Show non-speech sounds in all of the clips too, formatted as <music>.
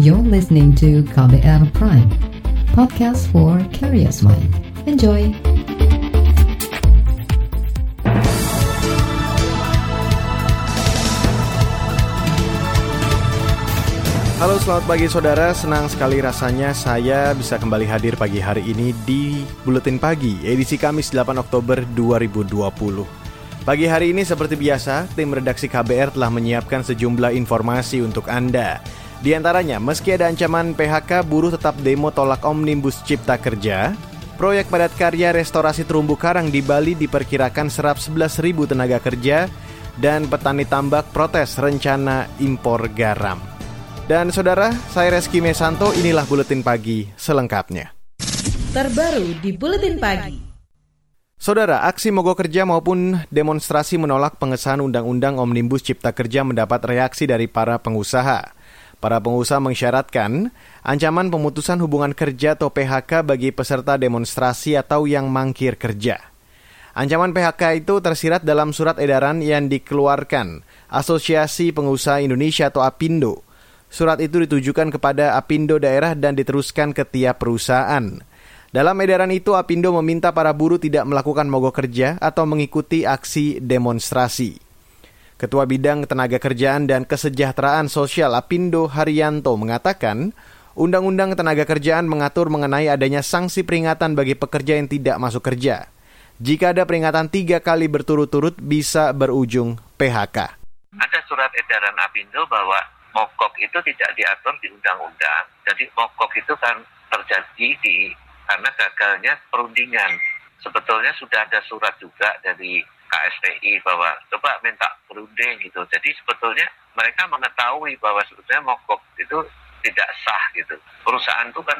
You're listening to KBR Prime, podcast for curious mind. Enjoy! Halo selamat pagi saudara, senang sekali rasanya saya bisa kembali hadir pagi hari ini di Buletin Pagi, edisi Kamis 8 Oktober 2020. Pagi hari ini seperti biasa, tim redaksi KBR telah menyiapkan sejumlah informasi untuk Anda. Di antaranya, meski ada ancaman PHK, buruh tetap demo tolak Omnibus Cipta Kerja, proyek padat karya restorasi terumbu karang di Bali diperkirakan serap 11.000 tenaga kerja, dan petani tambak protes rencana impor garam. Dan saudara, saya Reski Mesanto, inilah Buletin Pagi selengkapnya. Terbaru di Buletin Pagi. Saudara, aksi mogok kerja maupun demonstrasi menolak pengesahan Undang-Undang Omnibus Cipta Kerja mendapat reaksi dari para pengusaha. Para pengusaha mengisyaratkan ancaman pemutusan hubungan kerja atau PHK bagi peserta demonstrasi atau yang mangkir kerja. Ancaman PHK itu tersirat dalam surat edaran yang dikeluarkan Asosiasi Pengusaha Indonesia atau APindo Surat itu ditujukan kepada Apindo daerah dan diteruskan ke tiap perusahaan. Dalam edaran itu, Apindo meminta para buruh tidak melakukan mogok kerja atau mengikuti aksi demonstrasi. Ketua Bidang Tenaga Kerjaan dan Kesejahteraan Sosial Apindo Haryanto mengatakan, Undang-Undang Tenaga Kerjaan mengatur mengenai adanya sanksi peringatan bagi pekerja yang tidak masuk kerja. Jika ada peringatan tiga kali berturut-turut bisa berujung PHK. Ada surat edaran Apindo bahwa mogok itu tidak diatur di undang-undang. Jadi mogok itu kan terjadi di karena gagalnya perundingan. Sebetulnya sudah ada surat juga dari KSTI bahwa coba minta perunding gitu. Jadi sebetulnya mereka mengetahui bahwa sebetulnya mogok itu tidak sah gitu. Perusahaan itu kan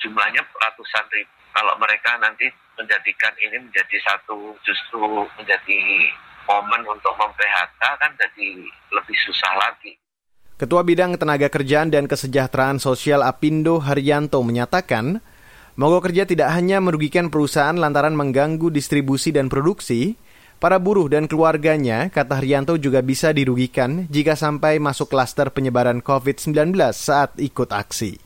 jumlahnya ratusan ribu. Kalau mereka nanti menjadikan ini menjadi satu justru menjadi momen untuk mem-PHK kan jadi lebih susah lagi. Ketua Bidang Tenaga Kerjaan dan Kesejahteraan Sosial Apindo Haryanto menyatakan, mogok kerja tidak hanya merugikan perusahaan lantaran mengganggu distribusi dan produksi, para buruh dan keluarganya, kata Haryanto juga bisa dirugikan jika sampai masuk klaster penyebaran COVID-19 saat ikut aksi.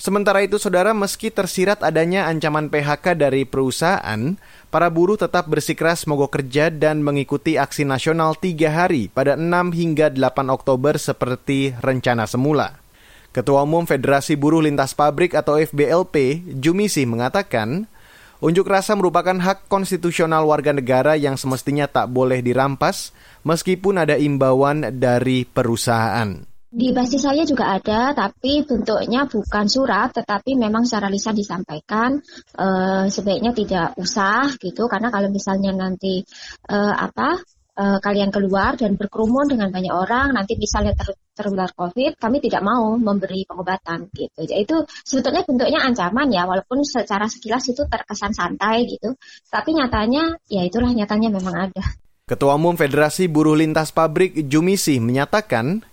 Sementara itu, saudara, meski tersirat adanya ancaman PHK dari perusahaan, para buruh tetap bersikeras mogok kerja dan mengikuti aksi nasional tiga hari pada 6 hingga 8 Oktober seperti rencana semula. Ketua Umum Federasi Buruh Lintas Pabrik atau FBLP, Jumisi mengatakan, unjuk rasa merupakan hak konstitusional warga negara yang semestinya tak boleh dirampas meskipun ada imbauan dari perusahaan. Di basis saya juga ada, tapi bentuknya bukan surat, tetapi memang secara lisan disampaikan e, sebaiknya tidak usah gitu, karena kalau misalnya nanti e, apa e, kalian keluar dan berkerumun dengan banyak orang, nanti misalnya ter, tertular COVID, kami tidak mau memberi pengobatan gitu. Jadi itu sebetulnya bentuknya ancaman ya, walaupun secara sekilas itu terkesan santai gitu, tapi nyatanya ya itulah nyatanya memang ada. Ketua Umum Federasi Buruh Lintas Pabrik Jumisi menyatakan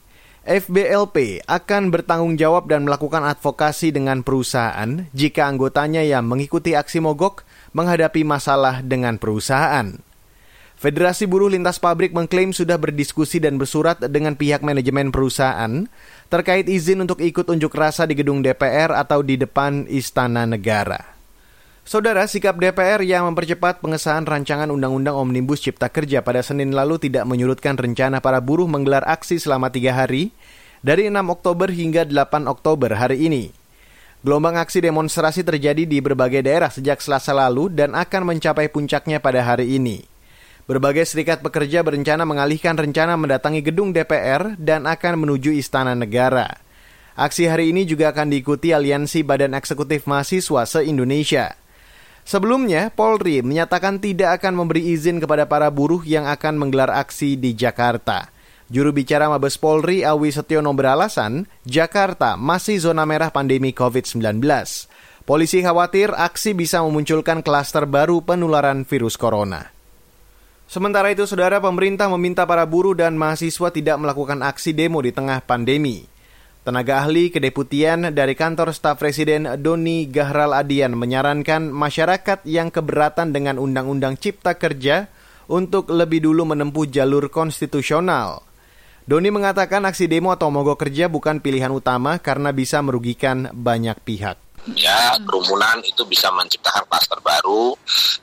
FBLP akan bertanggung jawab dan melakukan advokasi dengan perusahaan jika anggotanya yang mengikuti aksi mogok menghadapi masalah dengan perusahaan. Federasi Buruh Lintas Pabrik mengklaim sudah berdiskusi dan bersurat dengan pihak manajemen perusahaan terkait izin untuk ikut unjuk rasa di gedung DPR atau di depan Istana Negara. Saudara, sikap DPR yang mempercepat pengesahan rancangan Undang-Undang Omnibus Cipta Kerja pada Senin lalu tidak menyurutkan rencana para buruh menggelar aksi selama tiga hari dari 6 Oktober hingga 8 Oktober hari ini. Gelombang aksi demonstrasi terjadi di berbagai daerah sejak selasa lalu dan akan mencapai puncaknya pada hari ini. Berbagai serikat pekerja berencana mengalihkan rencana mendatangi gedung DPR dan akan menuju Istana Negara. Aksi hari ini juga akan diikuti Aliansi Badan Eksekutif Mahasiswa se-Indonesia. Sebelumnya, Polri menyatakan tidak akan memberi izin kepada para buruh yang akan menggelar aksi di Jakarta. Juru bicara Mabes Polri Awi Setiono beralasan, Jakarta masih zona merah pandemi COVID-19. Polisi khawatir aksi bisa memunculkan klaster baru penularan virus corona. Sementara itu, saudara pemerintah meminta para buruh dan mahasiswa tidak melakukan aksi demo di tengah pandemi. Tenaga ahli kedeputian dari kantor staf presiden Doni Gahral Adian menyarankan masyarakat yang keberatan dengan Undang-Undang Cipta Kerja untuk lebih dulu menempuh jalur konstitusional. Doni mengatakan aksi demo atau mogok kerja bukan pilihan utama karena bisa merugikan banyak pihak. Ya, kerumunan itu bisa menciptakan klaster baru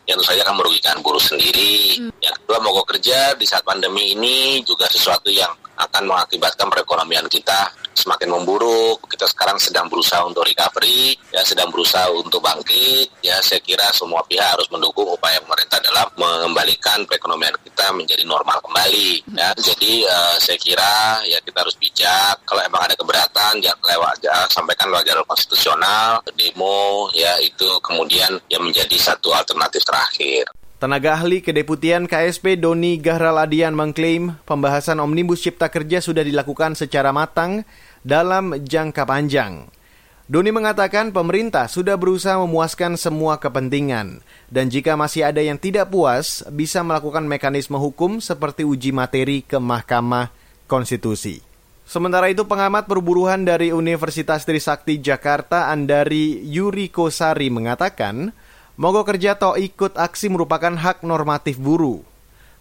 yang tentu saja akan merugikan buruh sendiri. Yang kedua, mogok kerja di saat pandemi ini juga sesuatu yang akan mengakibatkan perekonomian kita semakin memburuk. Kita sekarang sedang berusaha untuk recovery, ya sedang berusaha untuk bangkit. Ya saya kira semua pihak harus mendukung upaya pemerintah dalam mengembalikan perekonomian kita menjadi normal kembali. Ya jadi uh, saya kira ya kita harus bijak. Kalau emang ada keberatan, ya lewat ya, sampaikan lewat jalur konstitusional, demo, ya itu kemudian yang menjadi satu alternatif terakhir. Tenaga ahli Kedeputian KSP Doni Gahraladian mengklaim pembahasan Omnibus Cipta Kerja sudah dilakukan secara matang dalam jangka panjang. Doni mengatakan pemerintah sudah berusaha memuaskan semua kepentingan dan jika masih ada yang tidak puas bisa melakukan mekanisme hukum seperti uji materi ke Mahkamah Konstitusi. Sementara itu pengamat perburuhan dari Universitas Trisakti Jakarta Andari Yuriko Sari mengatakan Mogok kerja atau ikut aksi merupakan hak normatif buruh.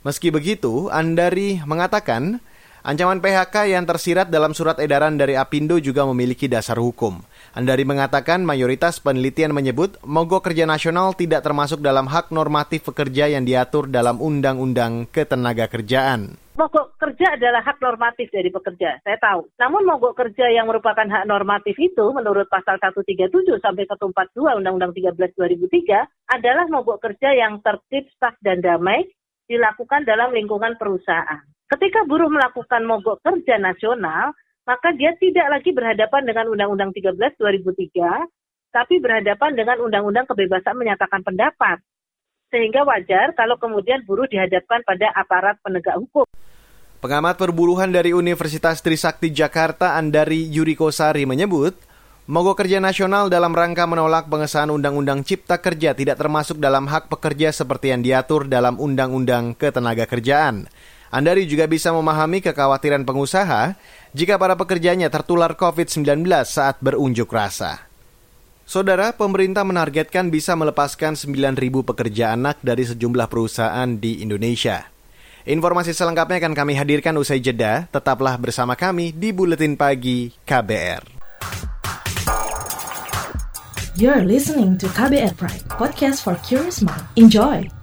Meski begitu, Andari mengatakan ancaman PHK yang tersirat dalam surat edaran dari Apindo juga memiliki dasar hukum. Andari mengatakan mayoritas penelitian menyebut mogok kerja nasional tidak termasuk dalam hak normatif pekerja yang diatur dalam Undang-Undang Ketenagakerjaan mogok kerja adalah hak normatif dari pekerja, saya tahu. Namun mogok kerja yang merupakan hak normatif itu menurut pasal 137 sampai 142 Undang-Undang 13 2003 adalah mogok kerja yang tertib, sah dan damai dilakukan dalam lingkungan perusahaan. Ketika buruh melakukan mogok kerja nasional, maka dia tidak lagi berhadapan dengan Undang-Undang 13 2003, tapi berhadapan dengan Undang-Undang kebebasan menyatakan pendapat sehingga wajar kalau kemudian buruh dihadapkan pada aparat penegak hukum. Pengamat perburuhan dari Universitas Trisakti Jakarta Andari Yuriko Sari menyebut, mogok kerja nasional dalam rangka menolak pengesahan Undang-Undang Cipta Kerja tidak termasuk dalam hak pekerja seperti yang diatur dalam Undang-Undang Ketenagakerjaan. Andari juga bisa memahami kekhawatiran pengusaha jika para pekerjanya tertular COVID-19 saat berunjuk rasa. Saudara, pemerintah menargetkan bisa melepaskan 9.000 pekerja anak dari sejumlah perusahaan di Indonesia. Informasi selengkapnya akan kami hadirkan usai jeda. Tetaplah bersama kami di Buletin Pagi KBR. You're listening to KBR Pride, podcast for curious mind. Enjoy!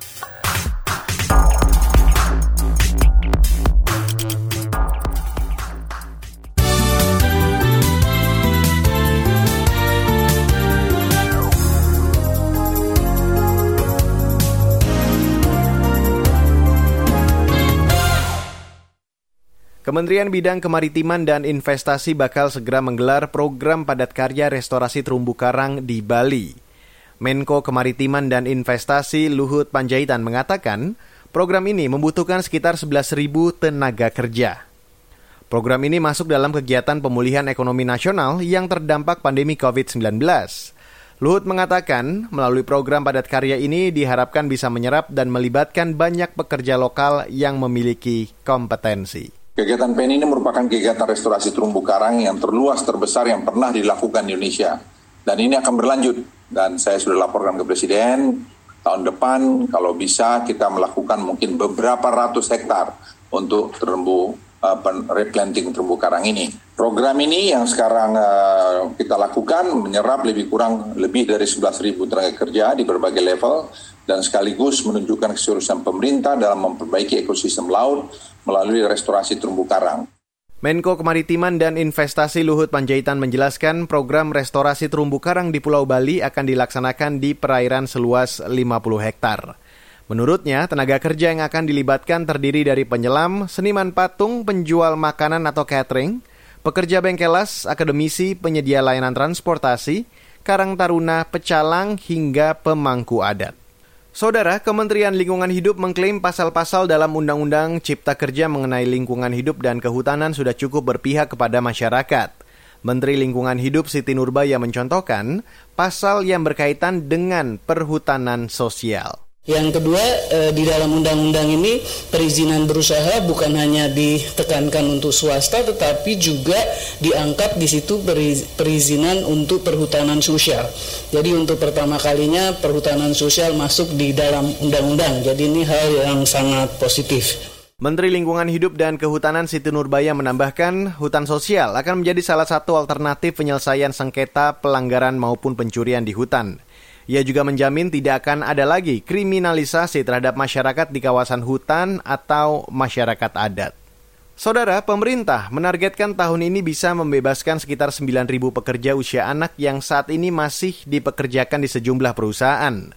Kementerian Bidang Kemaritiman dan Investasi bakal segera menggelar program padat karya restorasi terumbu karang di Bali. Menko Kemaritiman dan Investasi Luhut Panjaitan mengatakan, program ini membutuhkan sekitar 11.000 tenaga kerja. Program ini masuk dalam kegiatan pemulihan ekonomi nasional yang terdampak pandemi COVID-19. Luhut mengatakan, melalui program padat karya ini diharapkan bisa menyerap dan melibatkan banyak pekerja lokal yang memiliki kompetensi. Kegiatan PEN ini merupakan kegiatan restorasi terumbu karang yang terluas terbesar yang pernah dilakukan di Indonesia. Dan ini akan berlanjut. Dan saya sudah laporkan ke Presiden, tahun depan kalau bisa kita melakukan mungkin beberapa ratus hektar untuk terumbu uh, replanting terumbu karang ini. Program ini yang sekarang uh, kita lakukan menyerap lebih kurang lebih dari 11.000 tenaga kerja di berbagai level dan sekaligus menunjukkan keseriusan pemerintah dalam memperbaiki ekosistem laut melalui restorasi terumbu karang. Menko Kemaritiman dan Investasi Luhut Panjaitan menjelaskan program restorasi terumbu karang di Pulau Bali akan dilaksanakan di perairan seluas 50 hektar. Menurutnya, tenaga kerja yang akan dilibatkan terdiri dari penyelam, seniman patung, penjual makanan atau catering, pekerja bengkelas, akademisi, penyedia layanan transportasi, karang taruna, pecalang, hingga pemangku adat. Saudara, Kementerian Lingkungan Hidup mengklaim pasal-pasal dalam Undang-Undang Cipta Kerja mengenai lingkungan hidup dan kehutanan sudah cukup berpihak kepada masyarakat. Menteri Lingkungan Hidup Siti Nurbaya mencontohkan pasal yang berkaitan dengan perhutanan sosial. Yang kedua, eh, di dalam undang-undang ini perizinan berusaha bukan hanya ditekankan untuk swasta, tetapi juga diangkat di situ perizinan untuk perhutanan sosial. Jadi untuk pertama kalinya perhutanan sosial masuk di dalam undang-undang. Jadi ini hal yang sangat positif. Menteri Lingkungan Hidup dan Kehutanan Siti Nurbaya menambahkan, hutan sosial akan menjadi salah satu alternatif penyelesaian sengketa pelanggaran maupun pencurian di hutan. Ia juga menjamin tidak akan ada lagi kriminalisasi terhadap masyarakat di kawasan hutan atau masyarakat adat. Saudara, pemerintah menargetkan tahun ini bisa membebaskan sekitar 9.000 pekerja usia anak yang saat ini masih dipekerjakan di sejumlah perusahaan.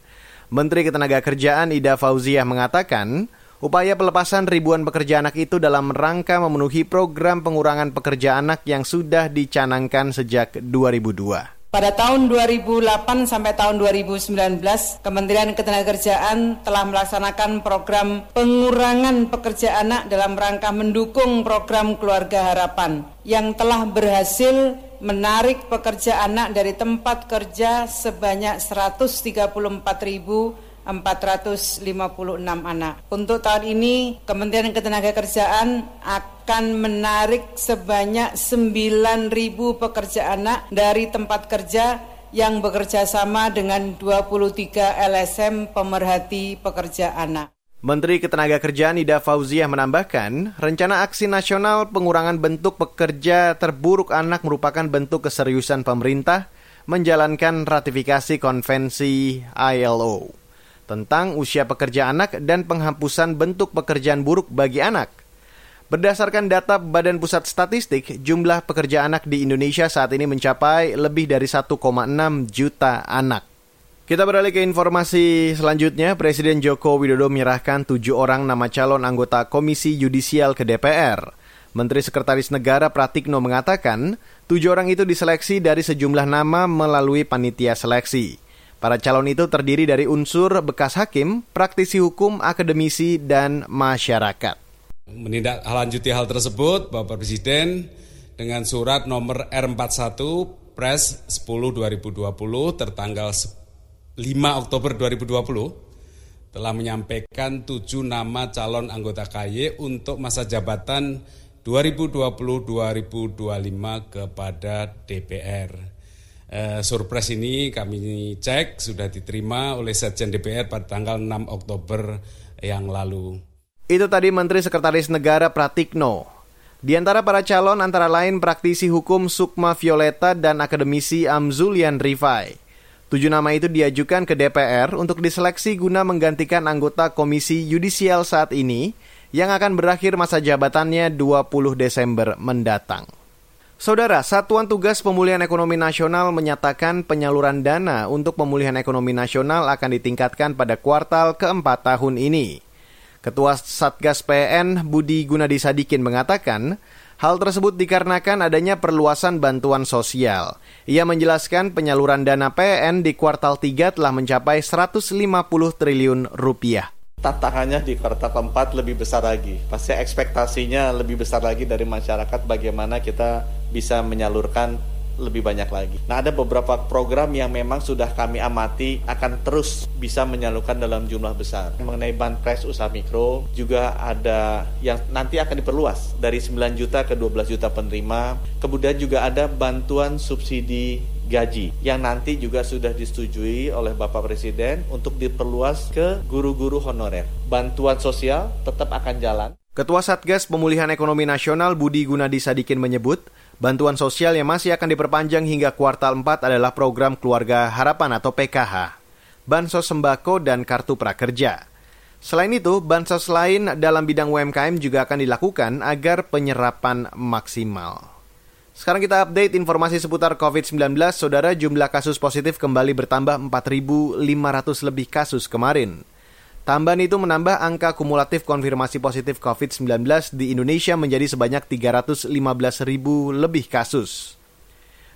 Menteri Ketenagakerjaan Ida Fauziah mengatakan, Upaya pelepasan ribuan pekerja anak itu dalam rangka memenuhi program pengurangan pekerja anak yang sudah dicanangkan sejak 2002. Pada tahun 2008 sampai tahun 2019, Kementerian Ketenagakerjaan telah melaksanakan program pengurangan pekerja anak dalam rangka mendukung program Keluarga Harapan yang telah berhasil menarik pekerja anak dari tempat kerja sebanyak 134 ribu 456 anak. Untuk tahun ini Kementerian Ketenagakerjaan akan menarik sebanyak 9.000 pekerja anak dari tempat kerja yang bekerja sama dengan 23 LSM pemerhati pekerja anak. Menteri Ketenagakerjaan Ida Fauziah menambahkan, rencana aksi nasional pengurangan bentuk pekerja terburuk anak merupakan bentuk keseriusan pemerintah menjalankan ratifikasi konvensi ILO tentang usia pekerja anak dan penghapusan bentuk pekerjaan buruk bagi anak. Berdasarkan data Badan Pusat Statistik, jumlah pekerja anak di Indonesia saat ini mencapai lebih dari 1,6 juta anak. Kita beralih ke informasi selanjutnya. Presiden Joko Widodo menyerahkan tujuh orang nama calon anggota Komisi Yudisial ke DPR. Menteri Sekretaris Negara Pratikno mengatakan, tujuh orang itu diseleksi dari sejumlah nama melalui panitia seleksi. Para calon itu terdiri dari unsur bekas hakim, praktisi hukum, akademisi, dan masyarakat. Menindaklanjuti hal tersebut, Bapak Presiden dengan surat nomor R41 Pres 10 2020 tertanggal 5 Oktober 2020 telah menyampaikan tujuh nama calon anggota KY untuk masa jabatan 2020-2025 kepada DPR. Uh, surprise ini kami cek sudah diterima oleh Sekjen DPR pada tanggal 6 Oktober yang lalu. Itu tadi Menteri Sekretaris Negara Pratikno. Di antara para calon antara lain praktisi hukum Sukma Violeta dan akademisi Amzulian Rifai. Tujuh nama itu diajukan ke DPR untuk diseleksi guna menggantikan anggota Komisi Yudisial saat ini yang akan berakhir masa jabatannya 20 Desember mendatang. Saudara, Satuan Tugas Pemulihan Ekonomi Nasional menyatakan penyaluran dana untuk pemulihan ekonomi nasional akan ditingkatkan pada kuartal keempat tahun ini. Ketua Satgas PN Budi Gunadi Sadikin mengatakan, hal tersebut dikarenakan adanya perluasan bantuan sosial. Ia menjelaskan penyaluran dana PN di kuartal 3 telah mencapai 150 triliun rupiah tantangannya di kuartal keempat lebih besar lagi. Pasti ekspektasinya lebih besar lagi dari masyarakat bagaimana kita bisa menyalurkan lebih banyak lagi. Nah, ada beberapa program yang memang sudah kami amati akan terus bisa menyalurkan dalam jumlah besar. Mengenai banpres usaha mikro juga ada yang nanti akan diperluas dari 9 juta ke 12 juta penerima. Kemudian juga ada bantuan subsidi gaji yang nanti juga sudah disetujui oleh Bapak Presiden untuk diperluas ke guru-guru honorer. Bantuan sosial tetap akan jalan. Ketua Satgas Pemulihan Ekonomi Nasional Budi Gunadi Sadikin menyebut, bantuan sosial yang masih akan diperpanjang hingga kuartal 4 adalah program Keluarga Harapan atau PKH, Bansos Sembako, dan Kartu Prakerja. Selain itu, bansos lain dalam bidang UMKM juga akan dilakukan agar penyerapan maksimal. Sekarang kita update informasi seputar COVID-19. Saudara, jumlah kasus positif kembali bertambah 4.500 lebih kasus kemarin. Tambahan itu menambah angka kumulatif konfirmasi positif COVID-19 di Indonesia menjadi sebanyak 315 ribu lebih kasus.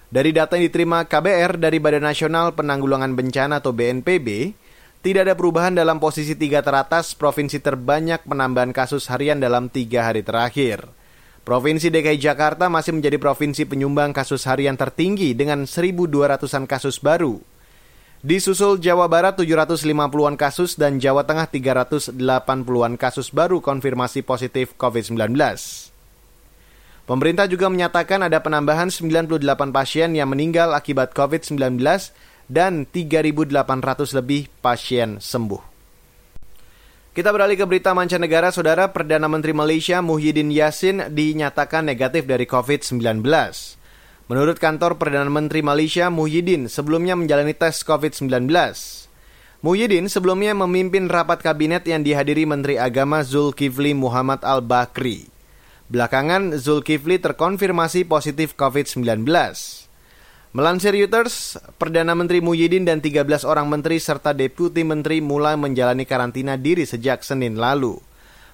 Dari data yang diterima KBR dari Badan Nasional Penanggulangan Bencana atau BNPB, tidak ada perubahan dalam posisi tiga teratas provinsi terbanyak penambahan kasus harian dalam tiga hari terakhir. Provinsi DKI Jakarta masih menjadi provinsi penyumbang kasus harian tertinggi dengan 1.200-an kasus baru. Disusul Jawa Barat 750-an kasus dan Jawa Tengah 380-an kasus baru konfirmasi positif COVID-19. Pemerintah juga menyatakan ada penambahan 98 pasien yang meninggal akibat COVID-19 dan 3.800 lebih pasien sembuh. Kita beralih ke berita mancanegara, Saudara Perdana Menteri Malaysia Muhyiddin Yassin dinyatakan negatif dari COVID-19. Menurut kantor Perdana Menteri Malaysia, Muhyiddin sebelumnya menjalani tes COVID-19. Muhyiddin sebelumnya memimpin rapat kabinet yang dihadiri Menteri Agama Zulkifli Muhammad Al-Bakri. Belakangan, Zulkifli terkonfirmasi positif COVID-19. Melansir Reuters, Perdana Menteri Muhyiddin dan 13 orang menteri serta deputi menteri mulai menjalani karantina diri sejak Senin lalu.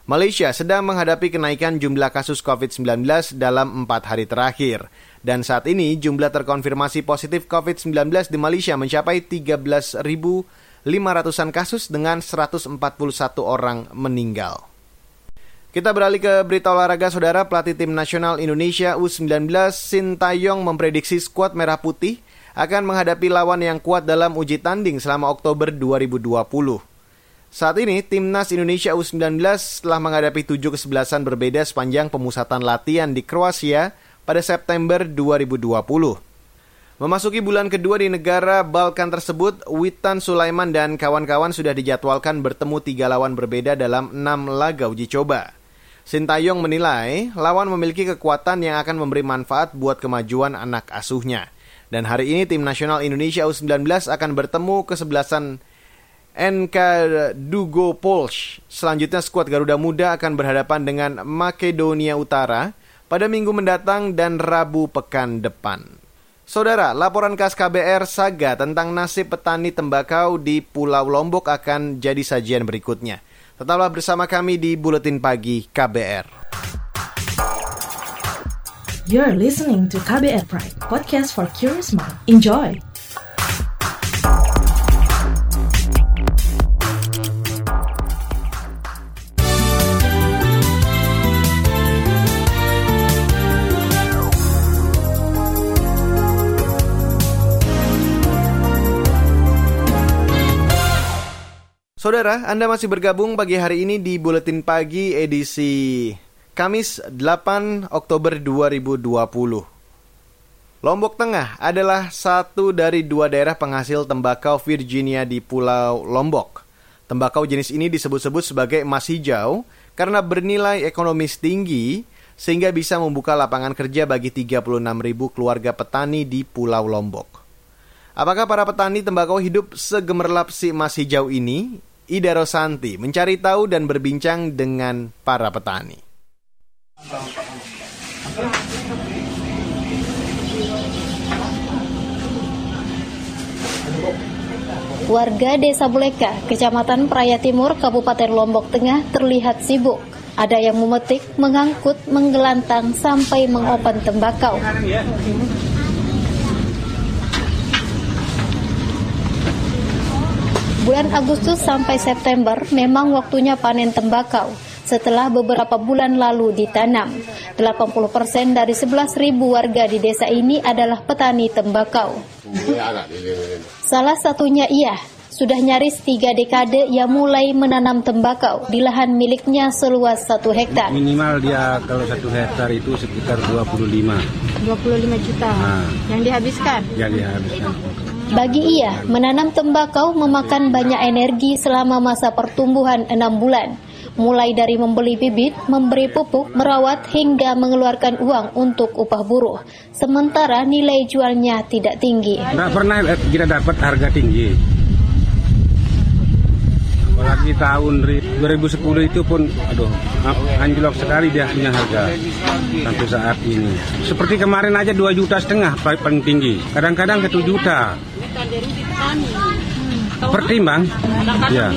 Malaysia sedang menghadapi kenaikan jumlah kasus COVID-19 dalam empat hari terakhir. Dan saat ini jumlah terkonfirmasi positif COVID-19 di Malaysia mencapai 13.500-an kasus dengan 141 orang meninggal. Kita beralih ke berita olahraga saudara pelatih tim nasional Indonesia U19 Sintayong memprediksi skuad merah putih akan menghadapi lawan yang kuat dalam uji tanding selama Oktober 2020. Saat ini, Timnas Indonesia U19 telah menghadapi tujuh kesebelasan berbeda sepanjang pemusatan latihan di Kroasia pada September 2020. Memasuki bulan kedua di negara Balkan tersebut, Witan Sulaiman dan kawan-kawan sudah dijadwalkan bertemu tiga lawan berbeda dalam enam laga uji coba. Sintayong menilai lawan memiliki kekuatan yang akan memberi manfaat buat kemajuan anak asuhnya. Dan hari ini tim nasional Indonesia U19 akan bertemu kesebelasan NK Dugo Polsh. Selanjutnya skuad Garuda Muda akan berhadapan dengan Makedonia Utara pada minggu mendatang dan Rabu pekan depan. Saudara, laporan khas KBR Saga tentang nasib petani tembakau di Pulau Lombok akan jadi sajian berikutnya. Tetaplah bersama kami di Buletin Pagi KBR. You're listening to KBR Pride, podcast for curious mind. Enjoy! Saudara, Anda masih bergabung pagi hari ini di Buletin Pagi edisi Kamis 8 Oktober 2020. Lombok Tengah adalah satu dari dua daerah penghasil tembakau Virginia di Pulau Lombok. Tembakau jenis ini disebut-sebut sebagai emas hijau karena bernilai ekonomis tinggi sehingga bisa membuka lapangan kerja bagi 36 ribu keluarga petani di Pulau Lombok. Apakah para petani tembakau hidup segemerlap si emas hijau ini? Ida Rosanti mencari tahu dan berbincang dengan para petani. Warga Desa Buleka, Kecamatan Praya Timur, Kabupaten Lombok Tengah terlihat sibuk. Ada yang memetik, mengangkut, menggelantang sampai mengopen tembakau. Bulan Agustus sampai September memang waktunya panen tembakau. Setelah beberapa bulan lalu ditanam, 80% dari 11.000 warga di desa ini adalah petani tembakau. Salah satunya ia, sudah nyaris tiga dekade ia mulai menanam tembakau di lahan miliknya seluas satu hektar. Minimal dia kalau satu hektar itu sekitar 25. 25 juta nah, yang dihabiskan? Yang dihabiskan. Bagi ia, menanam tembakau memakan banyak energi selama masa pertumbuhan enam bulan. Mulai dari membeli bibit, memberi pupuk, merawat, hingga mengeluarkan uang untuk upah buruh. Sementara nilai jualnya tidak tinggi. Tidak pernah kita dapat harga tinggi. Apalagi tahun 2010 itu pun, aduh, anjlok sekali dia punya harga sampai saat ini. Seperti kemarin aja 2 juta setengah paling tinggi, kadang-kadang ke 7 juta pertimbang? Ya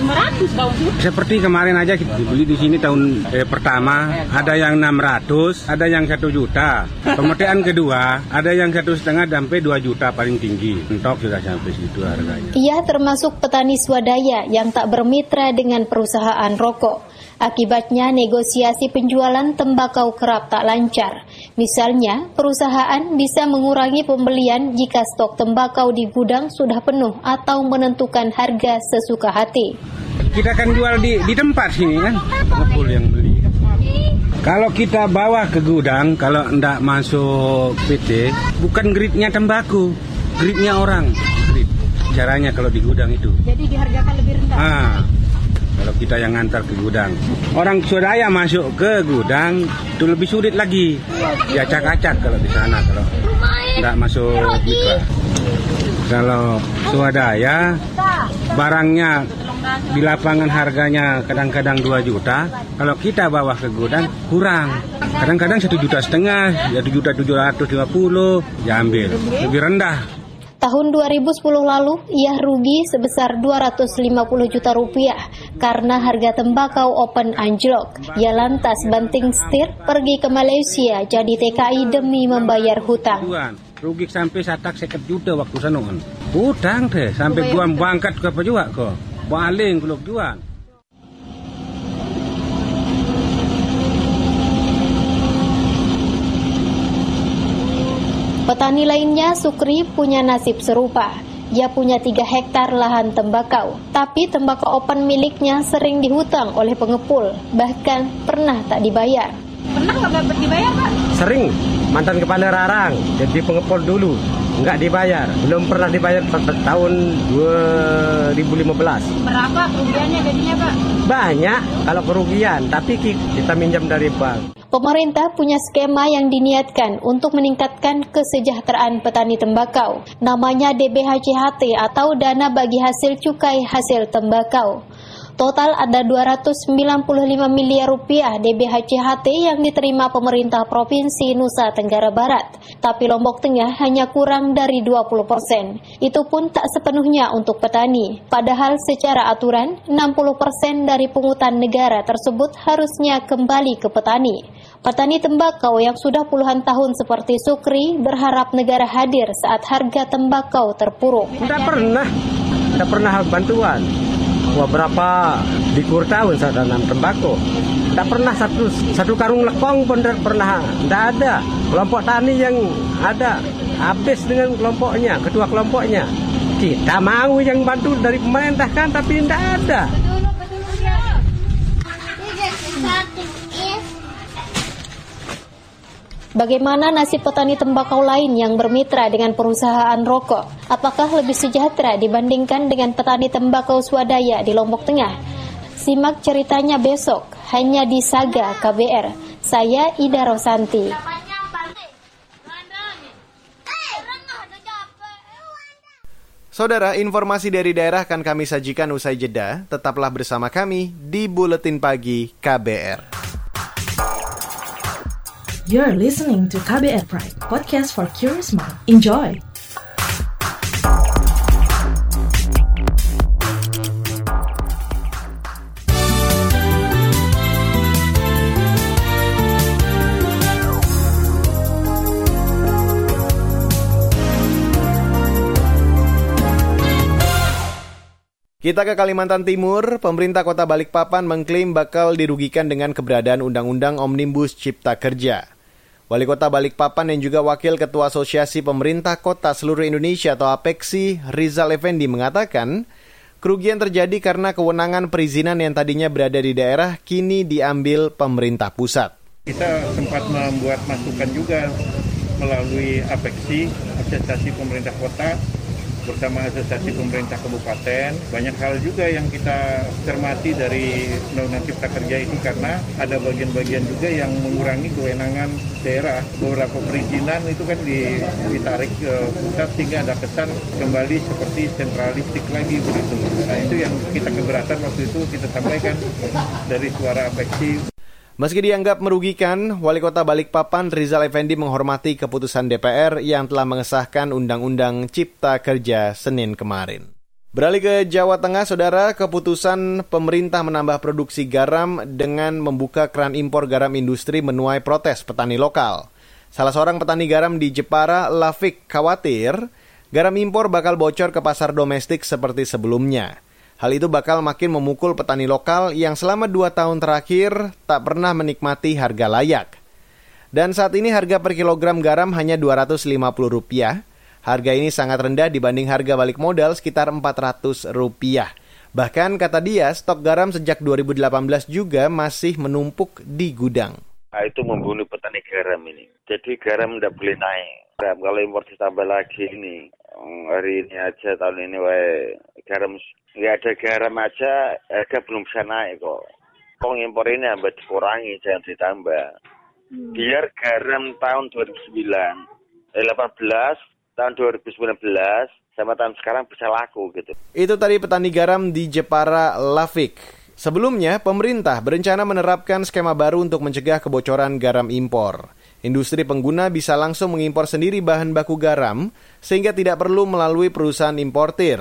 seperti kemarin aja kita beli di sini tahun eh, pertama. Ada yang 600 ada yang satu juta. Pemetaan <laughs> kedua ada yang satu setengah sampai 2 juta paling tinggi. Entok sudah sampai situ harganya. Ia termasuk petani swadaya yang tak bermitra dengan perusahaan rokok Akibatnya negosiasi penjualan tembakau kerap tak lancar. Misalnya, perusahaan bisa mengurangi pembelian jika stok tembakau di gudang sudah penuh atau menentukan harga sesuka hati. Kita akan jual di, di tempat sini kan, ngepul yang beli. Kalau kita bawa ke gudang, kalau tidak masuk PT, bukan gridnya tembakau, gridnya orang. Grid. Caranya kalau di gudang itu. Jadi dihargakan lebih rendah? Ah, kalau kita yang ngantar ke gudang. Orang swadaya masuk ke gudang itu lebih sulit lagi. Ya acak-acak kalau di sana kalau tidak masuk mitra. Kalau swadaya barangnya di lapangan harganya kadang-kadang 2 juta, kalau kita bawa ke gudang kurang. Kadang-kadang satu juta setengah, ya juta tujuh ratus lima puluh, ya ambil lebih rendah. Tahun 2010 lalu, ia rugi sebesar 250 juta rupiah karena harga tembakau open anjlok. Ia lantas banting setir pergi ke Malaysia jadi TKI demi membayar hutang. Rugi sampai satak seket juta waktu sana kan. Hutang deh, sampai gua bangkat ke apa juga kok. Baling kalau jual. Petani lainnya, Sukri, punya nasib serupa. Ia punya tiga hektar lahan tembakau, tapi tembakau open miliknya sering dihutang oleh pengepul, bahkan pernah tak dibayar. Pernah nggak dapat dibayar, Pak? Sering, mantan kepala rarang, jadi pengepul dulu, nggak dibayar. Belum pernah dibayar tahun 2015. Berapa kerugiannya jadinya, Pak? Banyak kalau kerugian, tapi kita minjam dari bank. Pemerintah punya skema yang diniatkan untuk meningkatkan kesejahteraan petani tembakau. Namanya DBHCHT atau Dana Bagi Hasil Cukai Hasil Tembakau. Total ada 295 miliar rupiah DBHCHT yang diterima pemerintah Provinsi Nusa Tenggara Barat. Tapi Lombok Tengah hanya kurang dari 20 persen. Itu pun tak sepenuhnya untuk petani. Padahal secara aturan, 60 persen dari pungutan negara tersebut harusnya kembali ke petani. Petani tembakau yang sudah puluhan tahun seperti Sukri berharap negara hadir saat harga tembakau terpuruk. Tidak pernah, tidak pernah bantuan. Wah berapa dikur tahun saya tanam tembakau. Tak pernah satu satu karung lekong pun tidak pernah. Tidak ada. Kelompok tani yang ada habis dengan kelompoknya, ketua kelompoknya. Kita mau yang bantu dari pemerintah kan, tapi tidak ada. Bagaimana nasib petani tembakau lain yang bermitra dengan perusahaan rokok? Apakah lebih sejahtera dibandingkan dengan petani tembakau swadaya di Lombok Tengah? Simak ceritanya besok hanya di Saga KBR. Saya Ida Rosanti. Saudara, informasi dari daerah akan kami sajikan usai jeda. Tetaplah bersama kami di Buletin Pagi KBR. You're listening to KBR Pride, podcast for curious mind. Enjoy! Kita ke Kalimantan Timur, pemerintah kota Balikpapan mengklaim bakal dirugikan dengan keberadaan Undang-Undang Omnibus Cipta Kerja. Wali Kota Balikpapan yang juga Wakil Ketua Asosiasi Pemerintah Kota Seluruh Indonesia atau APEXI, Rizal Effendi mengatakan, kerugian terjadi karena kewenangan perizinan yang tadinya berada di daerah kini diambil pemerintah pusat. Kita sempat membuat masukan juga melalui APEXI, Asosiasi Pemerintah Kota, bersama Asosiasi Pemerintah Kabupaten. Banyak hal juga yang kita cermati dari Undang-Undang Cipta Kerja ini karena ada bagian-bagian juga yang mengurangi kewenangan daerah. Beberapa perizinan itu kan ditarik ke pusat sehingga ada kesan kembali seperti sentralistik lagi begitu. Nah itu yang kita keberatan waktu itu kita sampaikan dari suara apeksi. Meski dianggap merugikan, Wali Kota Balikpapan Rizal Effendi menghormati keputusan DPR yang telah mengesahkan Undang-Undang Cipta Kerja Senin kemarin. Beralih ke Jawa Tengah, saudara, keputusan pemerintah menambah produksi garam dengan membuka keran impor garam industri menuai protes petani lokal. Salah seorang petani garam di Jepara, Lafik, khawatir garam impor bakal bocor ke pasar domestik seperti sebelumnya. Hal itu bakal makin memukul petani lokal yang selama dua tahun terakhir tak pernah menikmati harga layak. Dan saat ini harga per kilogram garam hanya Rp250. Harga ini sangat rendah dibanding harga balik modal sekitar Rp400. Bahkan kata dia, stok garam sejak 2018 juga masih menumpuk di gudang. Nah, itu membunuh petani garam ini. Jadi garam tidak boleh naik. Garam kalau impor ditambah lagi ini, hari ini aja tahun ini wae garam nggak ada garam aja harga belum bisa naik kok. Kok impor ini sampai dikurangi jangan ditambah. Hmm. Biar garam tahun 2009, eh 18 tahun 2019 sama tahun sekarang bisa laku gitu. Itu tadi petani garam di Jepara Lavik. Sebelumnya, pemerintah berencana menerapkan skema baru untuk mencegah kebocoran garam impor. Industri pengguna bisa langsung mengimpor sendiri bahan baku garam, sehingga tidak perlu melalui perusahaan importir.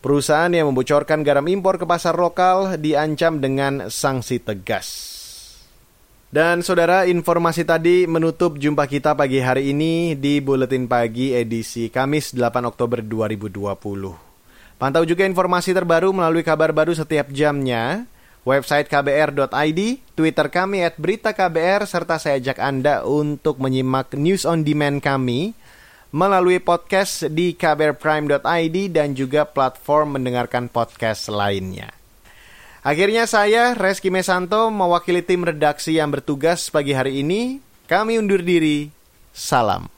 Perusahaan yang membocorkan garam impor ke pasar lokal diancam dengan sanksi tegas. Dan saudara, informasi tadi menutup jumpa kita pagi hari ini di Buletin Pagi edisi Kamis 8 Oktober 2020. Pantau juga informasi terbaru melalui kabar baru setiap jamnya, website kbr.id, Twitter kami at berita KBR, serta saya ajak Anda untuk menyimak news on demand kami melalui podcast di kbrprime.id dan juga platform mendengarkan podcast lainnya. Akhirnya saya, Reski Mesanto, mewakili tim redaksi yang bertugas pagi hari ini. Kami undur diri. Salam.